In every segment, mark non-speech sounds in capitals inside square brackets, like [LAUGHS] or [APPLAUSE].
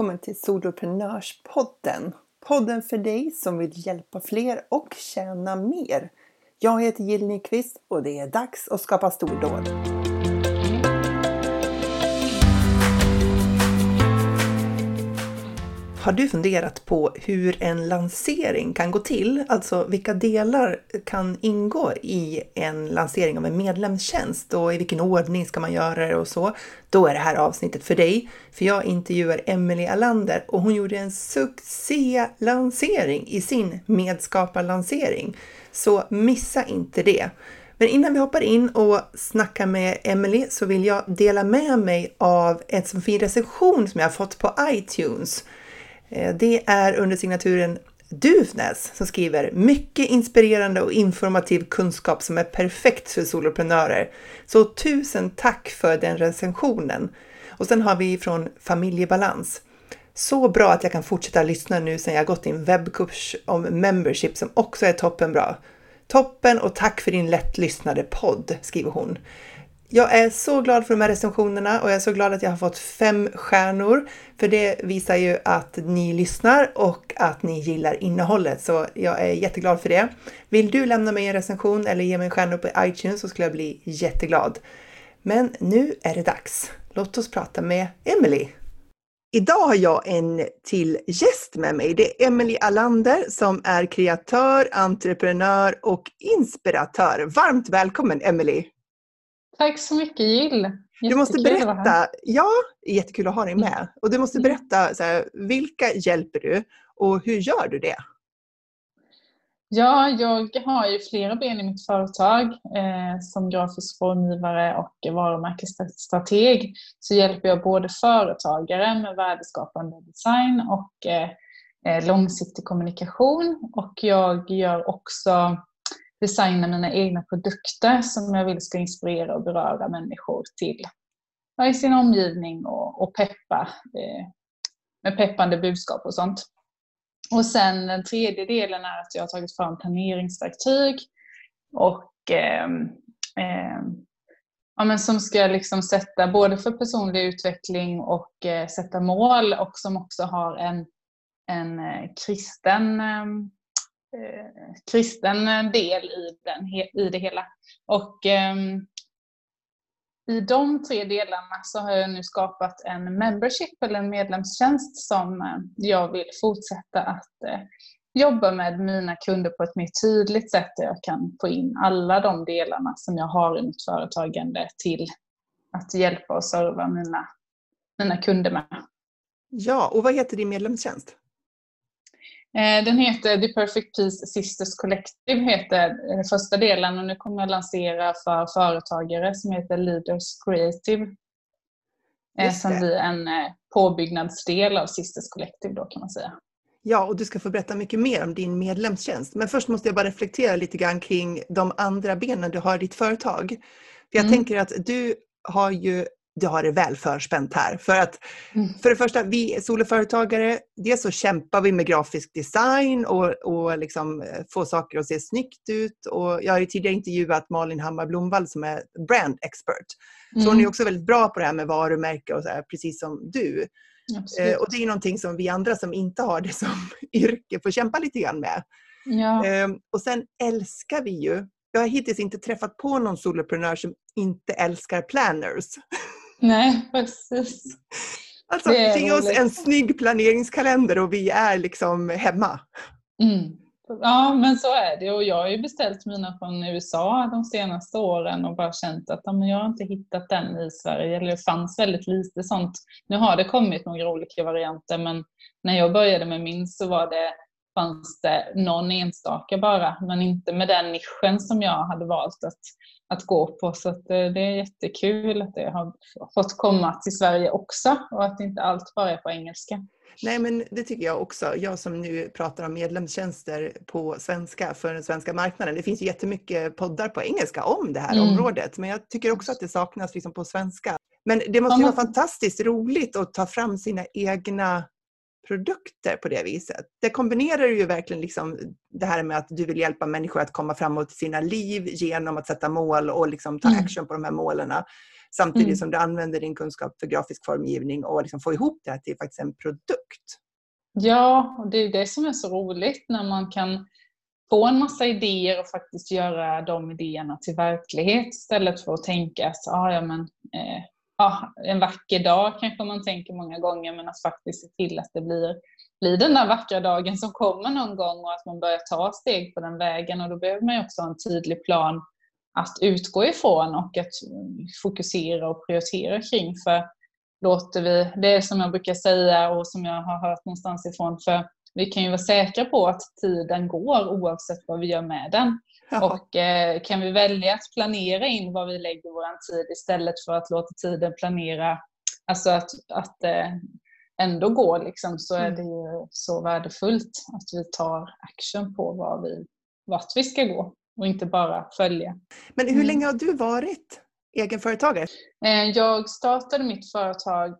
välkommen till Soloprenörspodden. Podden för dig som vill hjälpa fler och tjäna mer. Jag heter Jill Nyqvist och det är dags att skapa stordåd. Har du funderat på hur en lansering kan gå till? Alltså vilka delar kan ingå i en lansering av en medlemstjänst och i vilken ordning ska man göra det och så? Då är det här avsnittet för dig. För jag intervjuar Emelie Alander och hon gjorde en succé-lansering i sin medskaparlansering. Så missa inte det! Men innan vi hoppar in och snackar med Emelie så vill jag dela med mig av en fin recension som jag har fått på iTunes. Eh, det är under signaturen Duvnäs som skriver mycket inspirerande och informativ kunskap som är perfekt för soloprenörer. Så tusen tack för den recensionen! Och sen har vi från Familjebalans. Så bra att jag kan fortsätta lyssna nu sen jag gått din webbkurs om membership som också är toppenbra. Toppen och tack för din lättlyssnade podd, skriver hon. Jag är så glad för de här recensionerna och jag är så glad att jag har fått fem stjärnor. För det visar ju att ni lyssnar och att ni gillar innehållet. Så jag är jätteglad för det. Vill du lämna mig en recension eller ge mig en stjärna på iTunes så skulle jag bli jätteglad. Men nu är det dags. Låt oss prata med Emily. Idag har jag en till gäst med mig. Det är Emily Alander som är kreatör, entreprenör och inspiratör. Varmt välkommen Emily! Tack så mycket Jill! Du måste berätta, ja, jättekul att ha dig med. Och du måste mm. berätta, så här, vilka hjälper du och hur gör du det? Ja, jag har ju flera ben i mitt företag. Eh, som grafisk formgivare och varumärkesstrateg så hjälper jag både företagare med värdeskapande design och eh, eh långsiktig kommunikation. Och jag gör också designa mina egna produkter som jag vill ska inspirera och beröra människor till ja, i sin omgivning och, och peppa eh, med peppande budskap och sånt. Och sen den tredje delen är att jag har tagit fram planeringsverktyg och eh, eh, ja, men som ska liksom sätta både för personlig utveckling och eh, sätta mål och som också har en, en eh, kristen ehm, eh, kristen del i, den, i det hela. Och eh, i de tre delarna så har jag nu skapat en membership eller en medlemstjänst som eh, jag vill fortsätta att eh, jobba med mina kunder på ett mer tydligt sätt där jag kan få in alla de delarna som jag har i mitt företagande till att hjälpa och serva mina, mina kunder med. Ja, och vad heter din medlemstjänst? Eh, den heter The Perfect Peace Sisters Collective, heter den första delen och nu kommer jag lansera för företagare som heter Leaders Creative. Eh, som blir en eh, påbyggnadsdel av Sisters Collective då kan man säga. Ja, och du ska få berätta mycket mer om din medlemstjänst. Men först måste jag bara reflektera lite grann kring de andra benen du har i ditt företag. För jag mm. tänker att du har ju du har det väl förspänt här. För att mm. för det första, vi soloföretagare, dels så kämpar vi med grafisk design och, och liksom eh, få saker att se snyggt ut. Och jag har ju tidigare intervjuat Malin Hammar Blomvall som är brand expert. Så hon är mm. också väldigt bra på det här med varumärke och så här, precis som du. Eh, och det är någonting som vi andra som inte har det som [LAUGHS] yrke får kämpa lite grann med. Ja. Eh, och sen älskar vi ju jag har hittills inte träffat på någon soloprenör som inte älskar planners. [LAUGHS] Nej, precis. Alltså, ge oss en snygg planeringskalender och vi är liksom hemma. Mm. Ja, men så är det. Och jag har ju beställt mina från USA de senaste åren och bara känt att ja, jag har inte hittat den i Sverige. Eller det fanns väldigt lite sånt. Nu har det kommit några olika varianter, men när jag började med min så var det fanns det någon enstaka bara, men inte med den nischen som jag hade valt att, att gå på. Så att det, det är jättekul att det har fått komma till Sverige också och att inte allt bara är på engelska. Nej, men det tycker jag också. Jag som nu pratar om medlemstjänster på svenska för den svenska marknaden. Det finns jättemycket poddar på engelska om det här mm. området, men jag tycker också att det saknas liksom på svenska. Men det måste ju vara fantastiskt roligt att ta fram sina egna produkter på det viset. Det kombinerar ju verkligen liksom det här med att du vill hjälpa människor att komma framåt i sina liv genom att sätta mål och liksom ta mm. action på de här målen. samtidigt mm. som du använder din kunskap för grafisk formgivning och liksom få ihop det till faktiskt en produkt. Ja, och det är det som är så roligt när man kan få en massa idéer och faktiskt göra de idéerna till verklighet istället för att tänka att ah, ja, men, eh, ja, en vacker dag kanske man tänker många gånger men att faktiskt se till att det blir, blir den där vackra dagen som kommer någon gång och att man börjar ta steg på den vägen och då behöver man ju också ha en tydlig plan att utgå ifrån och att fokusera och prioritera kring. För låter vi, det är som jag brukar säga och som jag har hört någonstans ifrån, för vi kan ju vara säkra på att tiden går oavsett vad vi gör med den. Ja. Och eh, kan vi välja att planera in vad vi lägger vår tid istället för att låta tiden planera, alltså att, att eh, ändå gå liksom, så är mm. det ju så värdefullt att vi tar action på vad vi, vart vi ska gå och inte bara följa. Men hur mm. länge har du varit egenföretagare? Eh, jag startade mitt företag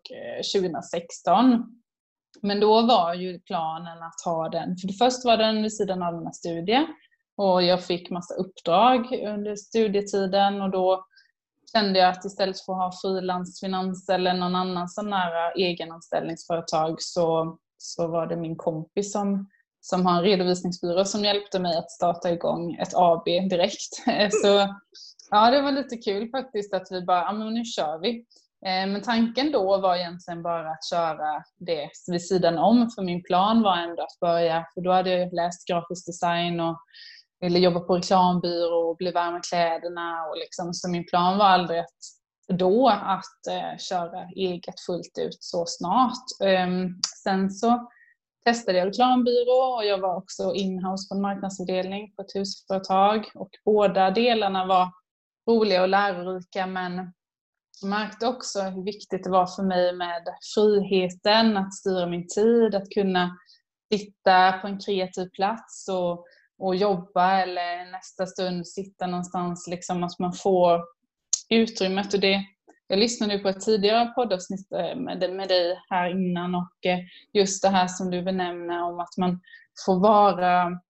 2016 eh, men då var ju planen att ha den, för det först var den vid sidan av mina studier och jag fick massa uppdrag under studietiden och då kände jag att istället för att ha frilansfinans eller någon annan sån här eh, egenanställningsföretag så, så var det min kompis som, som har en redovisningsbyrå som hjälpte mig att starta igång ett AB direkt. [LAUGHS] Så ja, det var lite kul faktiskt att vi bara, ja men nu kör vi. Eh, men tanken då var egentligen bara att köra det vid sidan om, för min plan var ändå att börja, för då hade jag läst grafisk design och ville jobba på reklambyrå och bli varm i kläderna. Och liksom, så min plan var aldrig att, då att eh, köra eget fullt ut så snart. Um, sen så testade jag reklambyrå och jag var också inhouse på en marknadsavdelning på ett husföretag. Och båda delarna var roliga och lärorika men jag märkte också hur viktigt det var för mig med friheten, att styra min tid, att kunna sitta på en kreativ plats och, och jobba eller nästa stund sitta någonstans, liksom att man får utrymmet. Och det, jag lyssnade på ett tidigare poddavsnitt eh, med, med dig här innan och eh, just det här som du benämner om att man får vara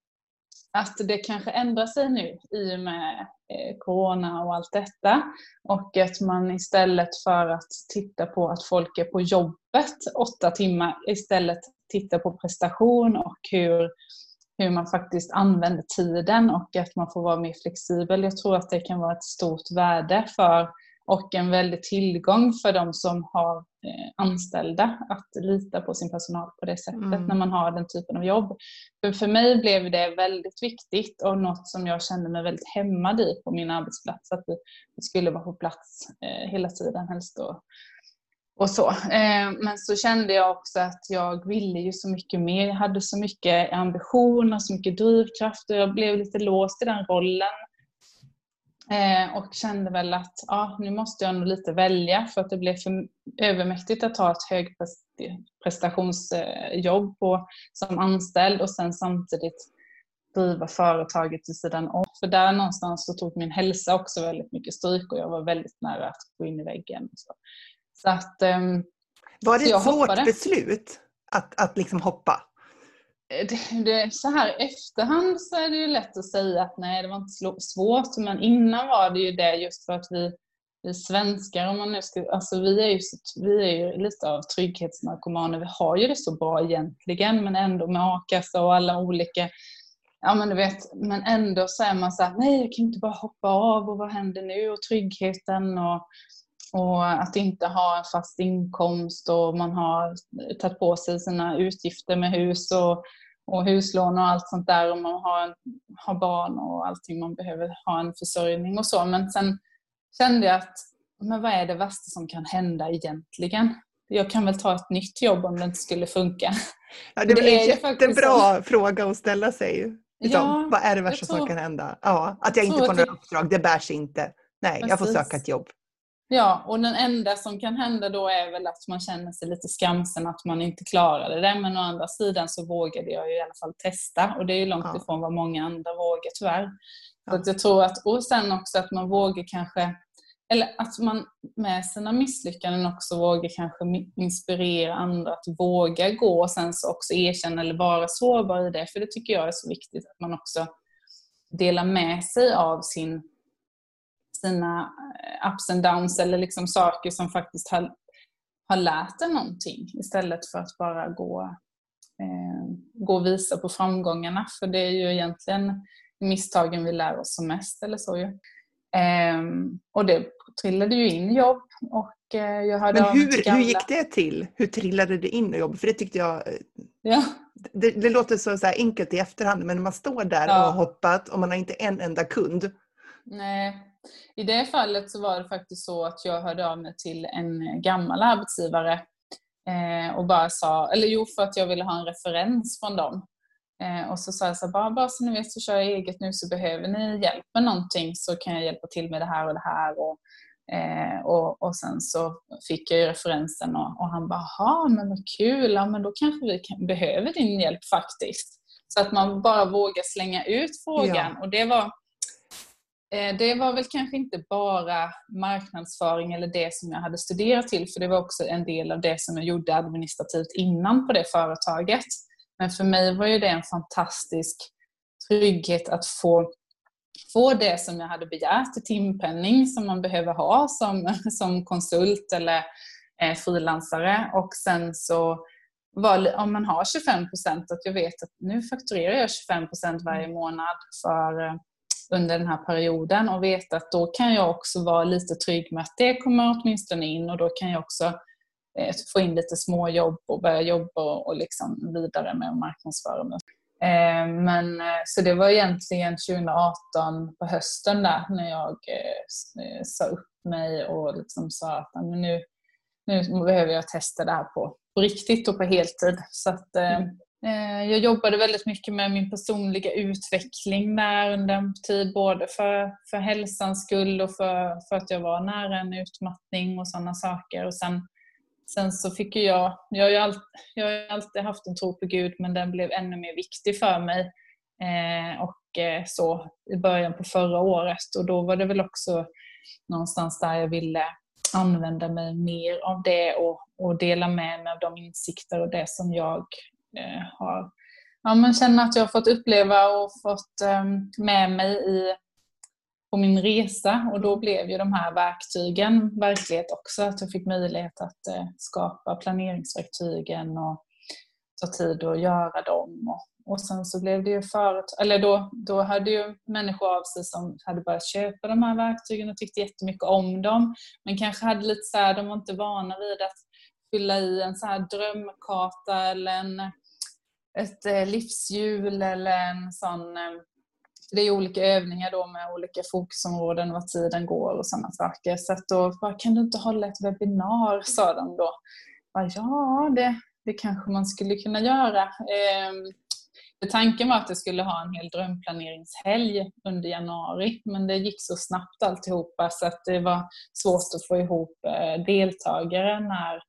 att det kanske ändrar sig nu i och med eh, Corona och allt detta. Och att man istället för att titta på att folk är på jobbet åtta timmar istället tittar på prestation och hur, hur man faktiskt använder tiden och att man får vara mer flexibel. Jag tror att det kan vara ett stort värde för och en väldig tillgång för de som har eh, anställda att lita på sin personal på det sättet mm. när man har den typen av jobb. För, för mig blev det väldigt viktigt och något som jag kände mig väldigt hämmad i på min arbetsplats. Att vi, skulle vara på plats eh, hela tiden helst. Och, och så. Eh, men så kände jag också att jag ville ju så mycket mer. Jag hade så mycket ambition och så mycket drivkraft och jag blev lite låst i den rollen eh, och kände väl att ja, nu måste jag nog lite välja för att det blev för övermäktigt att ta ett högprestationsjobb på, som anställd och sen samtidigt driva företaget vid sidan om. För där någonstans så tog min hälsa också väldigt mycket stryk och jag var väldigt nära att gå in i väggen. Så, så att, eh, var det ett svårt hoppade. beslut att, att liksom hoppa? det, det, så här efterhand så är det ju lätt att säga att nej, det var inte svårt, men innan var det ju det just för att vi, vi svenskar, om man nu ska, alltså vi är, ju, vi är ju lite av trygghetsnarkomaner, vi har ju det så bra egentligen, men ändå med a-kassa och alla olika Ja men du vet, men ändå så är man så här, nej jag kan inte bara hoppa av och vad händer nu och tryggheten och och att inte ha en fast inkomst och man har tagit på sig sina utgifter med hus och, och huslån och allt sånt där och man har, har barn och allting man behöver ha en försörjning och så. Men sen kände jag att men vad är det värsta som kan hända egentligen? Jag kan väl ta ett nytt jobb om det inte skulle funka. [LAUGHS] Ja, det, det är en jättebra så. fråga att ställa sig. Liksom, ja, vad är det värsta tror, som kan hända? Ja, att jag inte får några uppdrag, det bärs inte. Nej, Precis. jag får söka ett jobb. Ja, och den enda som kan hända då är väl att man känner sig lite skamsen att man inte klarade det. Men å andra sidan så vågade jag ju i alla fall testa och det är ju långt ja. ifrån vad många andra vågar tyvärr. Ja. Så att jag tror att, och sen också att man vågar kanske, eller att man med sina misslyckanden också vågar kanske inspirera andra att våga gå och sen så också erkänna eller vara sårbar i det. För det tycker jag är så viktigt att man också delar med sig av sin sina eh, ups and downs eller liksom saker som faktiskt har, har lärt en någonting istället för att bara gå, eh, gå och visa på framgångarna. För det är ju egentligen misstagen vi lär oss som mest eller så ju. Eh, och det trillade ju in jobb och eh, jag hade Men hur, hur gick det till? Hur trillade det in jobb? För det tyckte jag eh, ja. det, det, låter så, så enkelt i efterhand men man står där ja. och har hoppat och man har inte en enda kund. Nej, i det fallet så var det faktiskt så att jag hörde av mig till en gammal arbetsgivare eh, och bara sa, eller jo för att jag ville ha en referens från dem. Eh, och så sa jag så här, bara, bara så ni vet så kör jag eget nu så behöver ni hjälp med någonting så kan jag hjälpa till med det här och det här. Och, eh, och, och sen så fick jag ju referensen och, och han bara, jaha men vad kul, ja, men då kanske vi kan, behöver din hjälp faktiskt. Så att man bara vågar slänga ut frågan. Ja. Och det var, Eh, det var väl kanske inte bara marknadsföring eller det som jag hade studerat till, för det var också en del av det som jag gjorde administrativt innan på det företaget. Men för mig var ju det en fantastisk trygghet att få, få det som jag hade begärt i timpenning som man behöver ha som, [LAUGHS] som konsult eller eh, frilansare. Och sen så var, om man har 25 procent, att jag vet att nu fakturerar jag 25 procent varje månad för, eh, under den här perioden och veta att då kan jag också vara lite trygg med att det kommer åtminstone in och då kan jag också eh, få in lite småjobb och börja jobba och liksom vidare med att marknadsföra mig. Eh, men, eh, så det var egentligen 2018 på hösten där när jag sa upp mig och liksom sa att men nu, nu behöver jag testa det här på, på riktigt och på heltid. Så att, Eh, jag jobbade väldigt mycket med min personliga utveckling där under en tid, både för, för hälsans skull och för, för att jag var nära en utmattning och sådana saker. Och sen Sen så fick jag, jag har ju alltid, jag har alltid haft en tro på Gud men den blev ännu mer viktig för mig. Eh, och eh, så i början på förra året och då var det väl också någonstans där jag ville använda mig mer av det och, och dela med mig av de insikter och det som jag Eh, har ja, men känner att jag har fått uppleva och fått ehm, med mig i på min resa och då blev ju de här verktygen verklighet också. Att jag fick möjlighet att eh, skapa planeringsverktygen och ta tid att göra dem. Och, och sen så blev det ju företag, eller då, då hade ju människor av sig som hade börjat köpa de här verktygen och tyckte jättemycket om dem. Men kanske hade lite så här, de var inte vana vid att fylla i en så här drömkarta eller en, ett eh, livshjul eller en sån eh, det är olika övningar då med olika fokusområden, vad tiden går och sådana saker. Så att då bara, kan du inte hålla ett webbinar, sa de då. Bara, ja, det, det kanske man skulle kunna göra. Eh, tanken var att jag skulle ha en hel drömplaneringshelg under januari, men det gick så snabbt alltihopa så att det var svårt att få ihop eh, deltagare när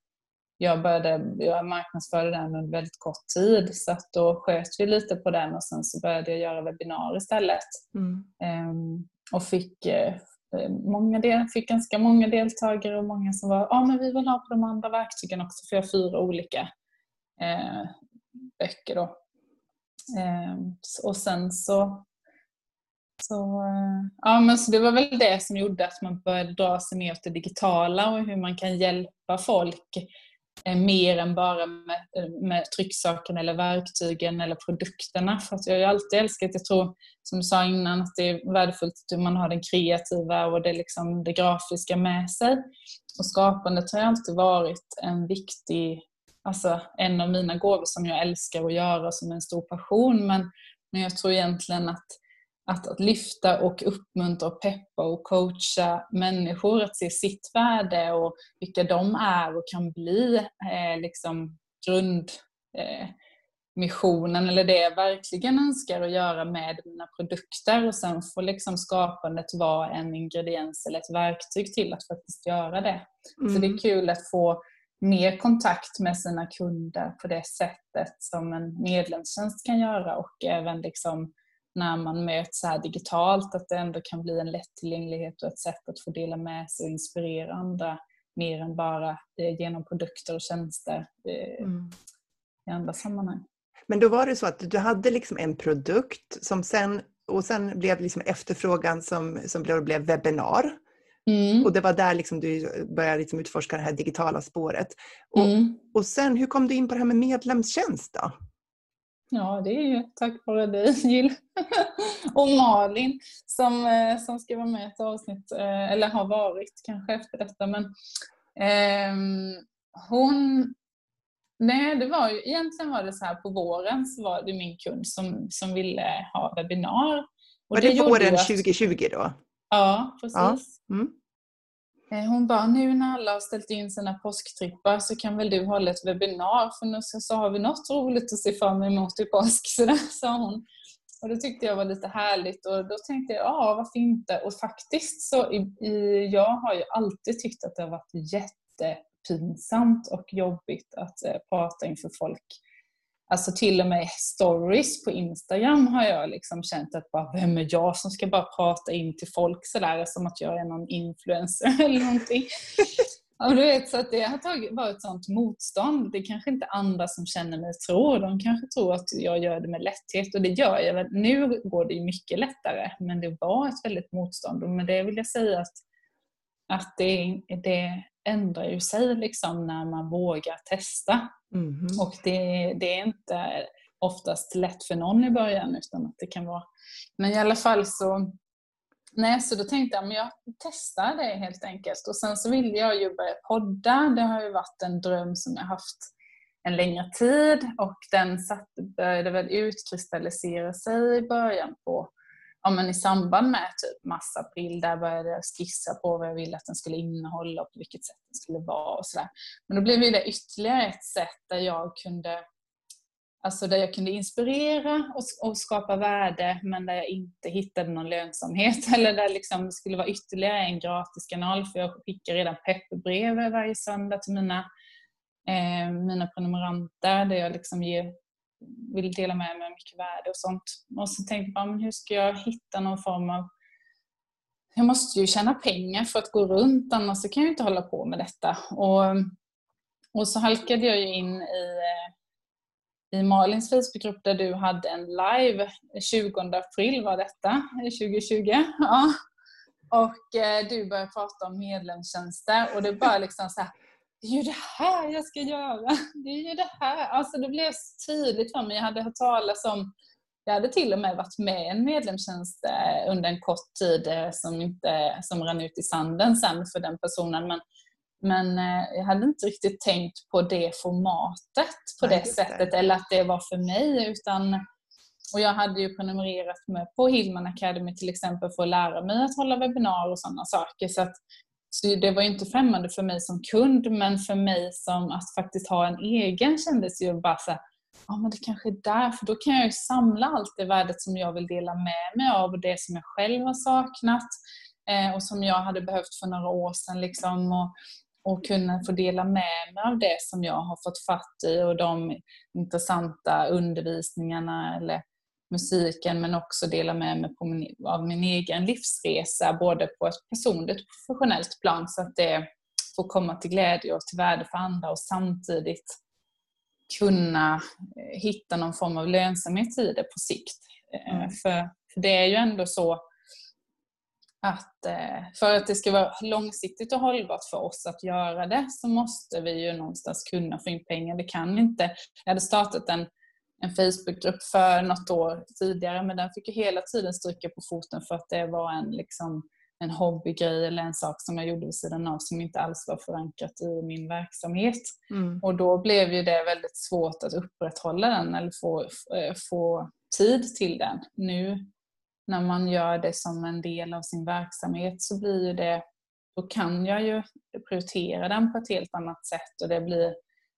jag började jag marknadsförde den under väldigt kort tid så att då sköt vi lite på den och sen så började jag göra webbinar istället. Mm. Um, och fick, uh, många del, fick ganska många deltagare och många som var ja ah, men vi vill ha på de andra verktygen också för jag har fyra olika uh, böcker då. Um, och sen så så, uh, ja, men så det var väl det som gjorde att man började dra sig mer åt det digitala och hur man kan hjälpa folk Eh, mer än bara med, eh, med trycksaken eller verktygen eller produkterna. För att jag har ju alltid älskat, jag tror som du sa innan, att det är värdefullt att man har den kreativa och det, liksom, det grafiska med sig. Och skapandet har alltid varit en viktig, alltså en av mina gåvor som jag älskar att göra som en stor passion. Men, men jag tror egentligen att att, att lyfta och uppmuntra och peppa och coacha människor att se sitt värde och vilka de är och kan bli eh, liksom grundmissionen eh, eller det jag verkligen önskar att göra med mina produkter och sen får liksom skapandet vara en ingrediens eller ett verktyg till att faktiskt göra det. Mm. Så det är mm. kul att få mer kontakt med sina kunder på det sättet som en medlemstjänst kan göra och även liksom när man möts så här digitalt, att det ändå kan bli en lättillgänglighet och ett sätt att få dela med sig och inspirera andra mer än bara eh, genom produkter och tjänster eh, mm. i andra sammanhang. Men då var det så att du hade liksom en produkt som sen, och sen blev liksom efterfrågan som, som blev, blev webbinar. Mm. Och det var där liksom du började liksom utforska det här digitala spåret. Och, mm. och sen, hur kom du in på det här med medlemstjänst då? Ja, det är ju tack vare dig [LAUGHS] Jill och Malin som, eh, som ska vara med i ett avsnitt, eh, eller har varit kanske efter detta. Men eh, hon Nej, det var ju, egentligen var det så här på våren så var det min kund som, som ville ha webbinar. Och var det, det våren 2020 då? Ja, precis. Ja. Mm. Eh, hon bara, nu när alla har ställt in sina påsktrippar så kan väl du hålla ett webbinar för nu så har vi något roligt att se fram emot i påsk. Så där sa hon. Och det tyckte jag var lite härligt och då tänkte jag, ja varför inte? Och faktiskt så, i, i, jag har ju alltid tyckt att det har varit jättepinsamt och jobbigt att eh, prata inför folk Alltså till och med stories på Instagram har jag liksom känt att bara, vem är jag som ska bara prata in till folk sådär som att jag är någon influencer [LAUGHS] eller någonting. Ja, du vet, så att det har tagit, varit ett sånt motstånd. Det är kanske inte andra som känner mig tror. De kanske tror att jag gör det med lätthet och det gör jag. Nu går det ju mycket lättare men det var ett väldigt motstånd och med det vill jag säga att, att det, det ändrar ju sig liksom när man vågar testa. Mm. Och det, det, är inte oftast lätt för någon i början utan att det kan vara... Men i alla fall så... Nej, så då tänkte jag men jag testar det helt enkelt. Och sen så ville jag ju börja podda. Det har ju varit en dröm som jag haft en längre tid och den satt, började väl utkristallisera sig i början på ja, men i samband med typ mars-april, där började jag skissa på vad jag ville att den skulle innehålla och på vilket sätt den skulle vara och sådär. Men då blev det ytterligare ett sätt där jag kunde Alltså där jag kunde inspirera och, och, skapa värde men där jag inte hittade någon lönsamhet. [LAUGHS] Eller där liksom det skulle vara ytterligare en gratis kanal för jag skickar redan pepperbrev varje söndag till mina, eh, mina prenumeranter där jag liksom ger vill dela med mig av mycket värde och sånt. Och så tänkte jag, men hur ska jag hitta någon form av jag måste ju tjäna pengar för att gå runt, annars kan jag inte hålla på med detta. Och, och så halkade jag ju in i, eh, i Malins Facebookgrupp där du hade en live 20 april var detta, eh, 2020. Ja. Och eh, du började prata om medlemstjänster och det bara liksom så här, det är ju det här jag ska göra. Det är ju det här. Alltså det blev så tydligt för mig. Jag hade hört talas om jag hade till och med varit med i en medlemstjänst eh, under en kort tid eh, som, inte, som rann ut i sanden sen för den personen. Men, men eh, jag hade inte riktigt tänkt på det formatet på Nej, det sättet eller att det var för mig. Utan, och jag hade ju prenumererat med på Hillman Academy till exempel för att lära mig att hålla webbinar och sådana saker. Så att så det var inte främmande för mig som kund, men för mig som att faktiskt ha en egen kändes ju bara så ja men det kanske är där, för då kan jag ju samla allt det värdet som jag vill dela med mig av och det som jag själv har saknat eh, och som jag hade behövt för några år sedan liksom och, och kunna få dela med mig av det som jag har fått fatt i och de intressanta undervisningarna eller musiken men också dela med mig min, av min egen livsresa både på ett personligt och professionellt plan så att det får komma till glädje och till värde för andra och samtidigt kunna eh, hitta någon form av lönsamhet i det på sikt. Eh, mm. För, för det är ju ändå så att eh, för att det ska vara långsiktigt och hållbart för oss att göra det så måste vi ju någonstans kunna få in pengar. Det kan inte... Jag hade startat en en Facebookgrupp för något år tidigare men den fick ju hela tiden stryka på foten för att det var en, liksom, en hobbygrej eller en sak som jag gjorde vid sidan av som inte alls var förankrat i min verksamhet. Mm. Och då blev ju det väldigt svårt att upprätthålla den eller få, eh, få tid till den. Nu när man gör det som en del av sin verksamhet så blir ju det, då kan jag ju prioritera den på ett helt annat sätt och det blir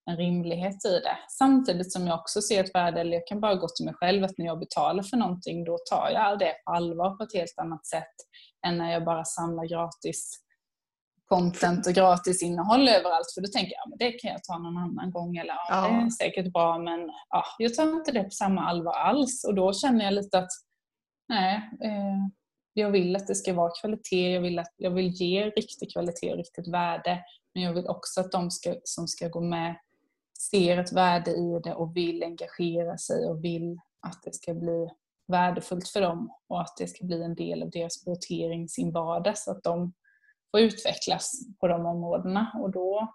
en rimlighet i det. Samtidigt som jag också ser ett värde, eller jag kan bara gå till mig själv, att när jag betalar för någonting då tar jag det på allvar på ett helt annat sätt än när jag bara samlar gratis content och gratis innehåll överallt. För då tänker jag att det kan jag ta någon annan gång eller ja, det är säkert bra men ja, jag tar inte det på samma allvar alls. Och då känner jag lite att nej, eh, jag vill att det ska vara kvalitet, jag vill, att, jag vill ge riktig kvalitet och riktigt värde. Men jag vill också att de ska, som ska gå med ser ett värde i det och vill engagera sig och vill att det ska bli värdefullt för dem och att det ska bli en del av deras prioritering sin vardag så att de få utvecklas på de områdena och då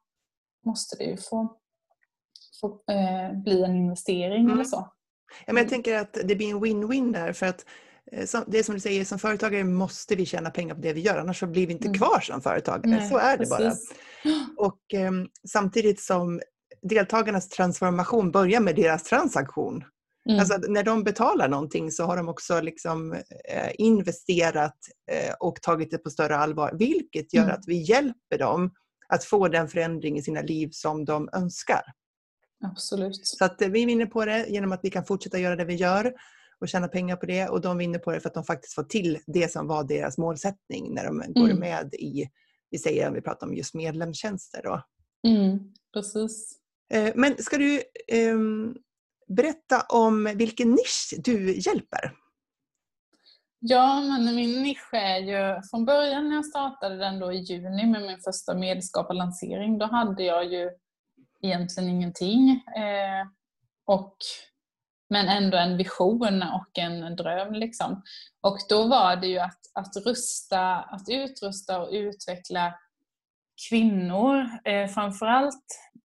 måste det ju få, få eh, bli en investering mm. eller så. Ja, men jag tänker att det blir en win-win där för att eh, det är som du säger, som företagare måste vi tjäna pengar på det vi gör annars så blir vi inte mm. kvar som företagare. Nej, så är det precis. bara. Och eh, samtidigt som deltagarnas transformation börjar med deras transaktion. Mm. Alltså, när de betalar någonting så har de också liksom, eh, investerat eh, och tagit det på större allvar, vilket gör mm. att vi hjälper dem att få den förändring i sina liv som de önskar. Absolut. Så att eh, vi vinner på det genom att vi kan fortsätta göra det vi gör och tjäna pengar på det och de vinner på det för att de faktiskt får till det som var deras målsättning när de går mm. med i, vi säger om vi pratar om just medlemstjänster. Då. Mm, precis. Eh, men ska du ehm, berätta om vilken nisch du hjälper? Ja, men min nisch är ju, från början när jag startade den då i juni med min första medskaparlansering, då hade jag ju egentligen ingenting. Eh, och, men ändå en vision och en dröm. Liksom. Och då var det ju att, att rusta, att utrusta och utveckla kvinnor, eh, framförallt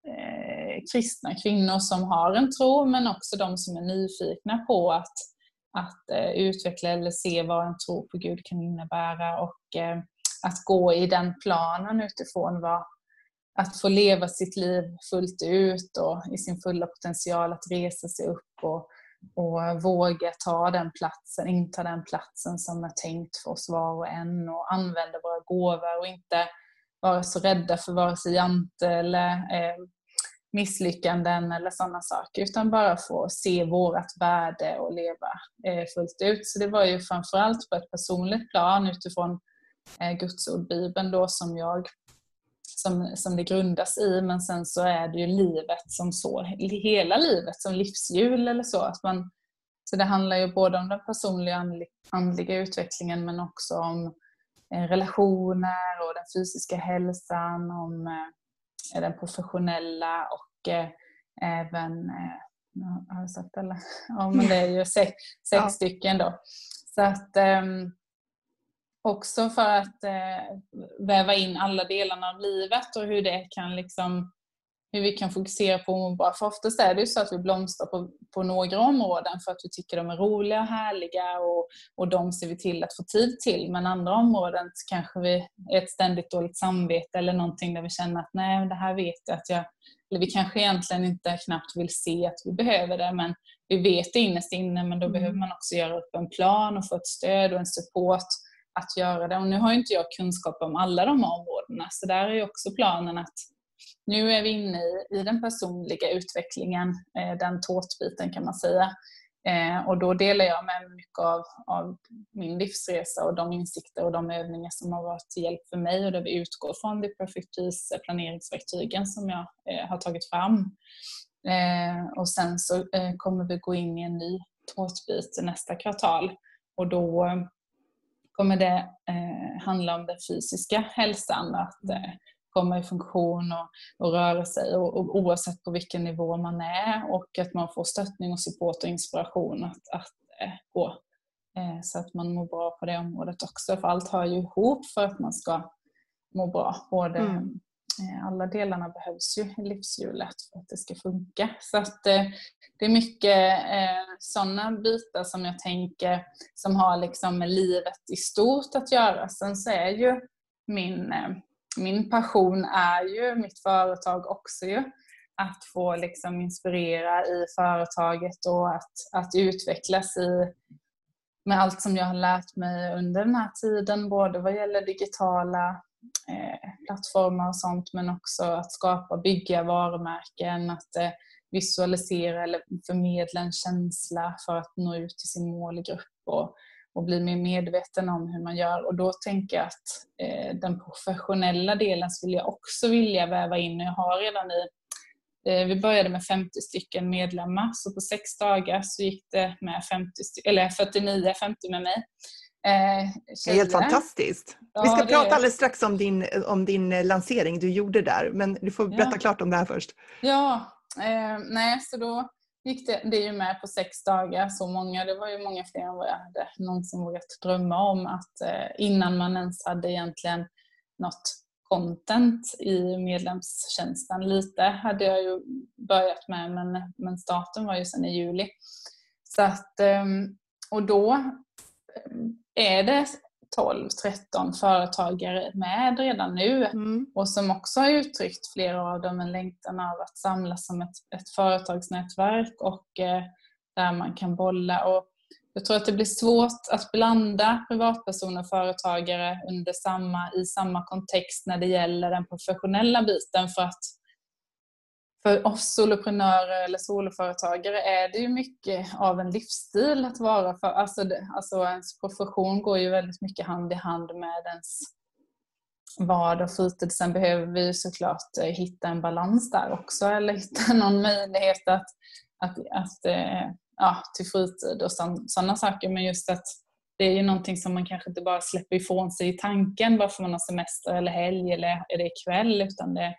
eh, kristna kvinnor som har en tro, men också de som är nyfikna på att, att eh, utveckla eller se vad en tro på Gud kan innebära och eh, att gå i den planen utifrån vad, att få leva sitt liv fullt ut och i sin fulla potential att resa sig upp och, och våga ta den platsen, inta den platsen som är tänkt för oss var och en och använda våra gåvor och inte vara så rädda för vare sig jante eller eh, misslyckanden eller sådana saker utan bara få se vårt värde och leva eh, fullt ut. Så det var ju framförallt på ett personligt plan utifrån eh, Guds ord, Bibeln då som jag som, som det grundas i men sen så är det ju livet som så, hela livet som livshjul eller så. Att man, så det handlar ju både om den personliga andliga utvecklingen men också om eh, relationer och den fysiska hälsan, om den professionella och eh, även har jag sagt alla? [LAUGHS] Ja, men det är ju [LAUGHS] sex, sex ja. stycken då. Så att, um, också för att eh, väva in alla delarna av livet och hur det kan liksom hur vi kan fokusera på att må bra. För oftast är det ju så att vi blomstrar på, på några områden för att vi tycker de är roliga och härliga och, och de ser vi till att få tid till. Men andra områden kanske vi är ett ständigt dåligt samvete eller någonting där vi känner att nej, det här vet jag att jag... Eller vi kanske egentligen inte knappt vill se att vi behöver det men vi vet det innerst inne men då mm. behöver man också göra upp en plan och få ett stöd och en support att göra det. Och nu har inte jag kunskap om alla de områdena, så där är också planen att nu är vi inne i, i den personliga utvecklingen, eh, den tårtbiten kan man säga. Eh, och då delar jag med mig mycket av, av, min livsresa och de insikter och de övningar som har varit till hjälp för mig och där vi utgår från The Perfect Peace planeringsverktygen som jag eh, har tagit fram. Eh, och sen så eh, kommer vi gå in i en ny tårtbit nästa kvartal och då kommer det eh, handla om den fysiska hälsan, att eh, komma i funktion och, och röra sig och, och, oavsett på vilken nivå man är och att man får stöttning och support och inspiration att, att eh, gå. Eh, så att man mår bra på det området också, för allt hör ju ihop för att man ska må bra. Både mm. Eh, alla delarna behövs ju i livshjulet för att det ska funka. Så att eh, det är mycket eh, sådana bitar som jag tänker som har liksom med livet i stort att göra. Sen så är ju min, min passion är ju mitt företag också ju. Att få liksom inspirera i företaget och att, att utvecklas i med allt som jag har lärt mig under den här tiden, både vad gäller digitala Eh, plattformar och sånt men också att skapa, bygga varumärken, att eh, visualisera eller förmedla en känsla för att nå ut till sin målgrupp och, och bli mer medveten om hur man gör. Och då tänker jag att eh, den professionella delen skulle jag också vilja väva in. Jag har redan i eh, vi började med 50 stycken medlemmar, så på sex dagar så gick det med 50 eller 49, 50 med mig. Eh, det är helt fantastiskt. Ja, Vi ska prata är... alldeles strax om din, om din eh, lansering du gjorde där, men du får berätta ja. klart om det här först. Ja, eh, nej, så då gick det, det är ju med på sex dagar, så många, det var ju många fler än vad jag hade någonsin vågat drömma om, att eh, innan man ens hade egentligen något content i medlemstjänsten. Lite hade jag ju börjat med men, men starten var ju sen i juli. Så att, ehm, och då ehm, är det 12-13 företagare med redan nu mm. och som också har uttryckt flera av dem en längtan av att samlas som ett, ett företagsnätverk och eh, där man kan bolla. Och jag tror att det blir svårt att blanda privatpersoner och företagare under samma, i samma kontext när det gäller den professionella biten för att för oss soloprenörer eller soloföretagare är det ju mycket av en livsstil att vara för. Alltså, det, alltså ens profession går ju väldigt mycket hand i hand med ens vardag och fritid. Sen behöver vi såklart eh, hitta en balans där också eller hitta [LAUGHS] någon möjlighet att, att, att eh, ja, till fritid och sådana saker. Men just att det är ju någonting som man kanske inte bara släpper ifrån sig i tanken varför man har semester eller helg eller är det kväll utan det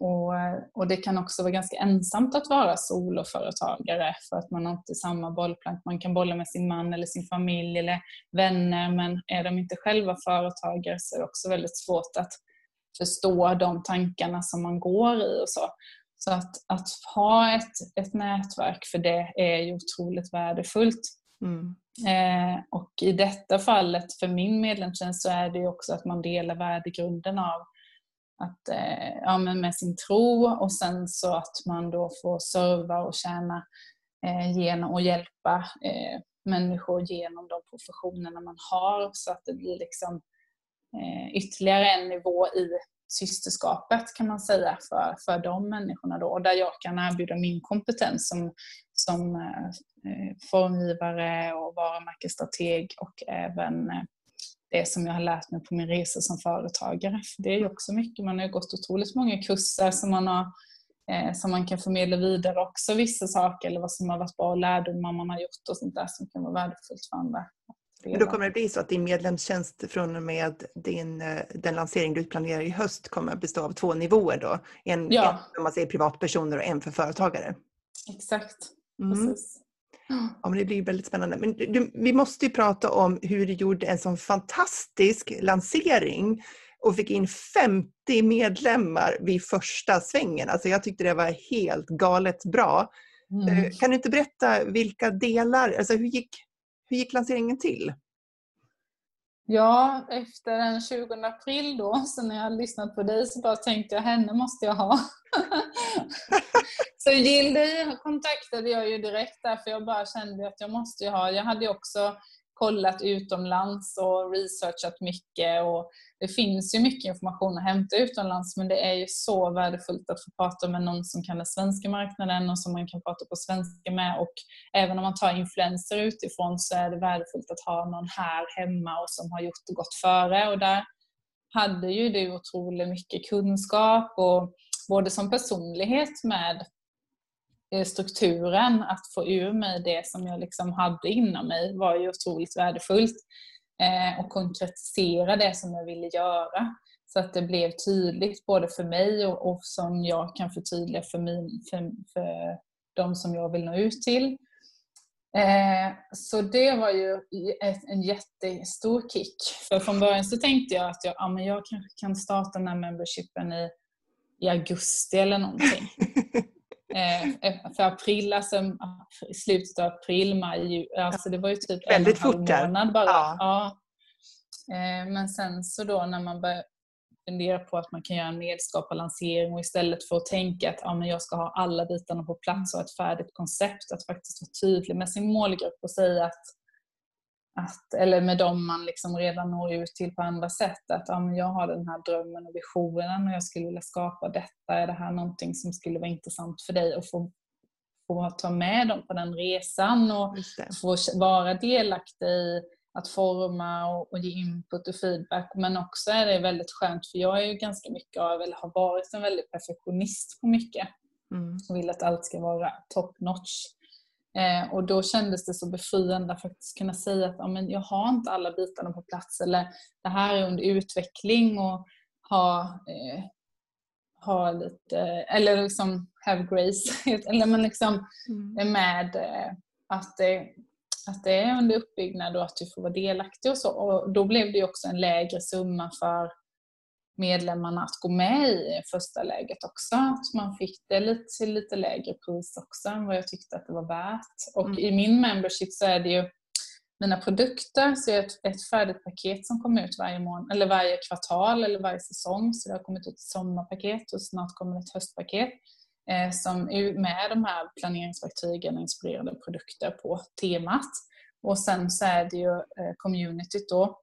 och, och, det kan också vara ganska ensamt att vara soloföretagare för att man har inte samma bollplank. Man kan bolla med sin man eller sin familj eller vänner men är de inte själva företagare så är det också väldigt svårt att förstå de tankarna som man går i och så. Så att, att ha ett, ett nätverk för det är ju otroligt värdefullt. Mm. Eh, och i detta fallet för min medlemstjänst så är det också att man delar värdegrunden av att, eh, ja, med sin tro och sen så att man då får serva och tjäna eh, genom och hjälpa eh, människor genom de professionerna man har så att det blir liksom eh, ytterligare en nivå i systerskapet kan man säga för, för de människorna då. Och där jag kan erbjuda min kompetens som, som eh, formgivare och varumärkesstrateg och även eh, det som jag har lärt mig på min resa som företagare. För det är ju också mycket, man har gått otroligt många kurser som man, har, eh, som man kan förmedla vidare också, vissa saker eller vad som har varit bra lärdomar man har gjort och sånt där som kan vara värdefullt för andra. Men då kommer det bli så att din medlemstjänst från och med din, eh, den lansering du planerar i höst kommer att bestå av två nivåer då? En, ja. en om man säger privatpersoner och en för företagare? Exakt, mm. precis. Ja, men det blir väldigt spännande. Men du, vi måste ju prata om hur du gjorde en sån fantastisk lansering och fick in 50 medlemmar vid första svängen. Alltså jag tyckte det var helt galet bra. Mm. Eh, kan du inte berätta vilka delar, alltså hur gick, hur gick lanseringen till? Ja, efter den 20 april då, [LAUGHS] så när jag lyssnat på dig så bara tänkte jag henne måste jag ha. [LAUGHS] så Gildi kontaktade jag ju direkt där för jag bara kände att jag måste ju ha. Jag hade också kollat utomlands och researchat mycket. Och det finns ju mycket information att hämta utomlands men det är ju så värdefullt att få prata med någon som kan den svenska marknaden och som man kan prata på svenska med. Och även om man tar influenser utifrån så är det värdefullt att ha någon här hemma och som har gjort och gått före. Och där hade ju du otroligt mycket kunskap och både som personlighet med Eh, strukturen, att få ur mig det som jag liksom hade inom mig var ju otroligt värdefullt. Eh, och konkretisera det som jag ville göra. Så att det blev tydligt både för mig och, och som jag kan förtydliga för, min, för, för de som jag vill nå ut till. Eh, så det var ju ett, en jättestor kick. För från början så tänkte jag att jag, ja, men jag kanske kan starta den här membershipen i, i augusti eller någonting. Eh, för april, alltså slutet av april, maj, alltså det var ju typ Väldigt en och en halv månad bara. Ja. ja. Eh, men sen så då när man börjar fundera på att man kan göra en medskapad lansering och istället för att tänka att ja, men jag ska ha alla bitarna på plats och ett färdigt koncept, att faktiskt vara tydlig med sin målgrupp och säga att att, eller med dem man liksom redan når ut till på andra sätt. Att ja, jag har den här drömmen och visionen och jag skulle vilja skapa detta. Är det här någonting som skulle vara intressant för dig att få, få ta med dem på den resan och få vara delaktig i att forma och, och, ge input och feedback. Men också är det väldigt skönt för jag är ju ganska mycket av, eller har varit en väldigt perfektionist på mycket. Mm. Och vill att allt ska vara top notch. Eh, och då kändes det så befriande att faktiskt kunna säga att ja, men jag har inte alla bitarna på plats eller det här är under utveckling och ha, eh, ha lite, eller liksom have grace, [LAUGHS] eller men liksom mm. med eh, att, det, att det är under uppbyggnad och att du får vara delaktig och så. Och då blev det också en lägre summa för medlemmarna att gå med i första läget också. Att man fick det lite, till lite lägre pris också än vad jag tyckte att det var värt. Och mm. i min membership så är det ju mina produkter, så är ett, ett färdigt paket som kommer ut varje, mån, eller varje kvartal eller varje säsong. Så det har kommit ut ett sommarpaket och snart kommer ett höstpaket eh, som är med de här planeringsverktygen och inspirerade produkter på temat. Och sen så är det ju eh, communityt då